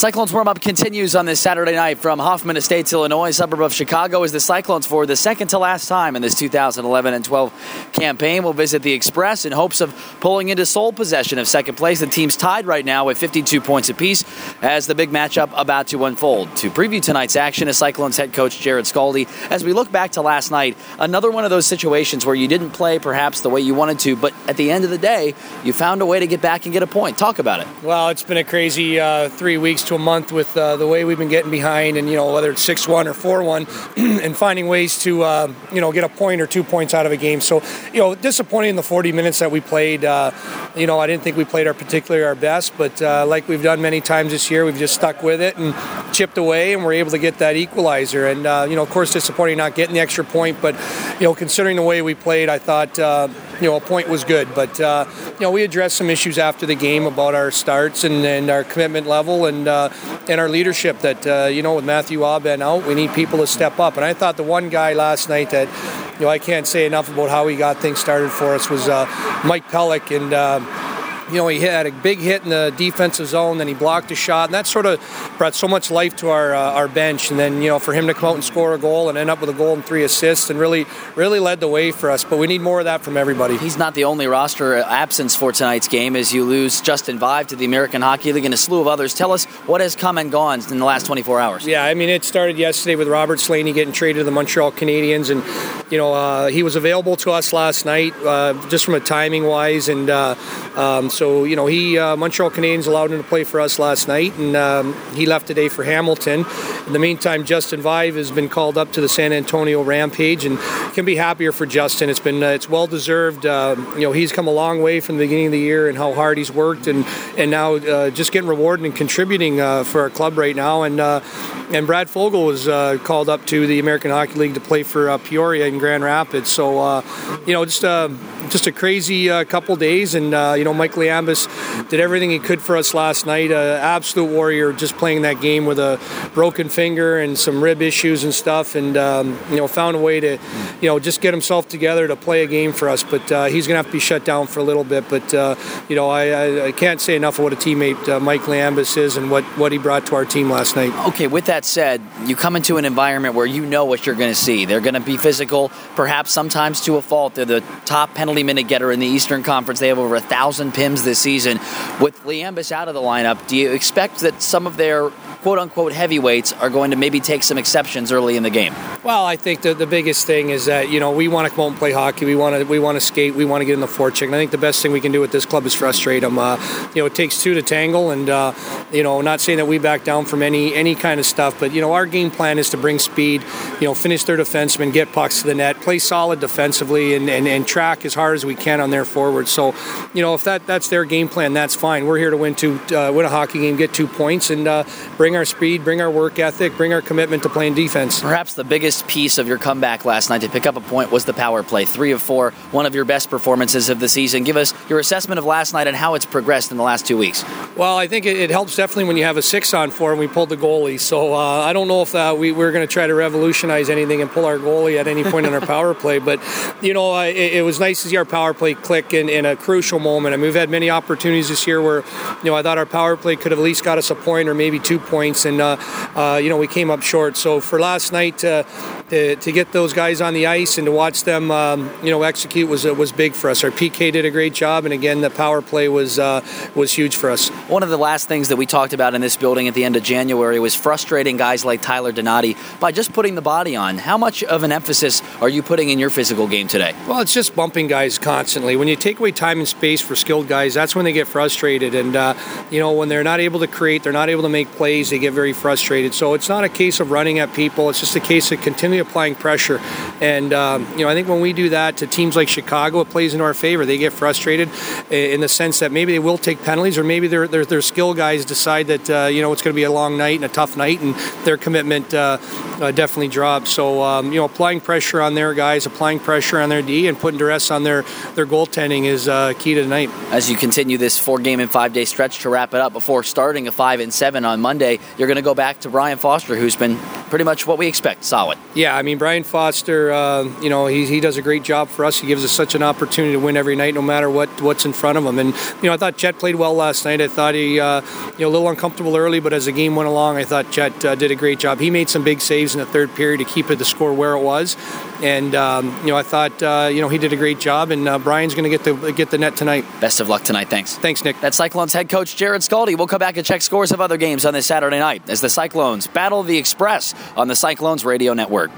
Cyclones warm up continues on this Saturday night from Hoffman Estates, Illinois, suburb of Chicago, as the Cyclones, for the second to last time in this 2011 and 12 campaign, will visit the Express in hopes of pulling into sole possession of second place. The team's tied right now with 52 points apiece as the big matchup about to unfold. To preview tonight's action is Cyclones head coach Jarrod Skalde. As we look back to last night, another one of those situations where you didn't play perhaps the way you wanted to, but at the end of the day, you found a way to get back and get a point. Talk about it. Well, it's been a crazy uh, three weeks to a month with uh, the way we've been getting behind, and you know whether it's six one or four one, and finding ways to uh, you know get a point or two points out of a game. So you know disappointing in the 40 minutes that we played. Uh, you know I didn't think we played our particularly our best, but uh, like we've done many times this year, we've just stuck with it and chipped away, and we're able to get that equalizer. And uh, you know of course disappointing not getting the extra point, but you know considering the way we played, I thought you know a point was good. But you know we addressed some issues after the game about our starts and, and our commitment level and uh, and our leadership. That uh, you know, with Matthew Aben out, we need people to step up. And I thought the one guy last night that you know I can't say enough about how he got things started for us was uh, Mike Pellick and you know, he had a big hit in the defensive zone, then he blocked a shot, and that sort of brought so much life to our uh, our bench. And then, you know, for him to come out and score a goal and end up with a goal and three assists, and really really led the way for us. But we need more of that from everybody. He's not the only roster absence for tonight's game, as you lose Justin Vaive to the American Hockey League and a slew of others. Tell us what has come and gone in the last 24 hours. Yeah, I mean, it started yesterday with Robert Slaney getting traded to the Montreal Canadiens, and you know, uh, he was available to us last night, uh, just from a timing wise, and uh, um, so you know, he uh, Montreal Canadiens allowed him to play for us last night, and um, he left today for Hamilton. In the meantime, Justin Vaive has been called up to the San Antonio Rampage, and can be happier for Justin. It's been uh, it's well deserved. Uh, you know, he's come a long way from the beginning of the year and how hard he's worked, and and now uh, just getting rewarded and contributing uh, for our club right now. And uh, and Brad Fogel was called up to the American Hockey League to play for Peoria in Grand Rapids. So you know, just a just a crazy couple days, and you know, Mike Liambas did everything he could for us last night. Uh, absolute warrior, just playing that game with a broken finger and some rib issues and stuff, and um, you know found a way to, you know, just get himself together to play a game for us. But uh, he's going to have to be shut down for a little bit. But uh, you know, I, I, I, can't say enough of what a teammate uh, Mike Liambas is and what what he brought to our team last night. Okay, with that said, you come into an environment where you know what you're going to see. They're going to be physical, perhaps sometimes to a fault. They're the top penalty minute getter in the Eastern Conference. They have over a thousand PIMs this season. With Liambas out of the lineup, do you expect that some of their quote unquote heavyweights are going to maybe take some exceptions early in the game? Well, I think the, the biggest thing is that you know we want to come out and play hockey. We want to we want to skate. We want to get in the forecheck. And I think the best thing we can do with this club is frustrate them. Uh, you know, it takes two to tangle, and uh, you know, not saying that we back down from any any kind of stuff, but you know, our game plan is to bring speed. You know, finish their defensemen, get pucks to the net, play solid defensively, and, and, and track as hard as we can on their forward. So, you know, if that that's their game plan, that's fine. We're here to win two, uh, win a hockey game, get two points, and uh, bring our speed, bring our work ethic, bring our commitment to playing defense. Perhaps the biggest piece of your comeback last night to pick up a point was the power play. Three of four, one of your best performances of the season. Give us your assessment of last night and how it's progressed in the last two weeks. Well, I think it, it helps definitely when you have a six on four and we pulled the goalie. So uh, I don't know if uh, we, we're going to try to revolutionize anything and pull our goalie at any point in our power play, but you know, it, it, was nice to see our power play click in, in a crucial moment. I mean, we've had many opportunities this year where you know I thought our power play could have at least got us a point or maybe two points, and uh, uh, you know we came up short. So for last night uh, to, to, get those guys on the ice and to watch them um, you know execute was uh, was big for us. Our PK did a great job, and again the power play was uh, was huge for us. One of the last things that we talked about in this building at the end of January was frustrating guys like Tyler Donati by just putting the body on. How much of an emphasis are you putting in your physical game today? Well, it's just bumping guys constantly. When you take away time and space for skilled guys, that's when they get frustrated. And uh, you know when they're not able to create, they're not able to make plays, they get very frustrated. So it's not a case of running at people. It's just a case of continually applying pressure. And um, you know I think when we do that to teams like Chicago, it plays in our favor. They get frustrated in the sense that maybe they will take penalties, or maybe their their, their skill guys decide that uh, you know it's going to be a long night and a tough night, and their commitment uh, uh, definitely drops. So um, you know applying pressure on their guys, applying pressure on their D, and putting duress on their their goaltending is uh, key to tonight. As you continue this four game and five day stretch to wrap it up before starting a five and seven on Monday, you're going to go back to Brian Foster, who's been pretty much what we expect. Solid. Yeah, I mean Brian Foster, uh, you know, he, he does a great job for us. He gives us such an opportunity to win every night, no matter what what's in front of him. And you know, I thought Chet played well last night. I thought he, uh, you know, a little uncomfortable early, but as the game went along, I thought Chet uh, did a great job. He made some big saves in the third period to keep it the score where it was, and um, you know, I thought uh, you know he did a great job. And uh, Brian's going to get the get the net tonight. Best of luck tonight. Thanks. Thanks, Nick. That's Cyclones head coach Jarrod Skalde. We'll come back and check scores of other games on this Saturday night as the Cyclones battle the Express on the Cyclones Radio Network.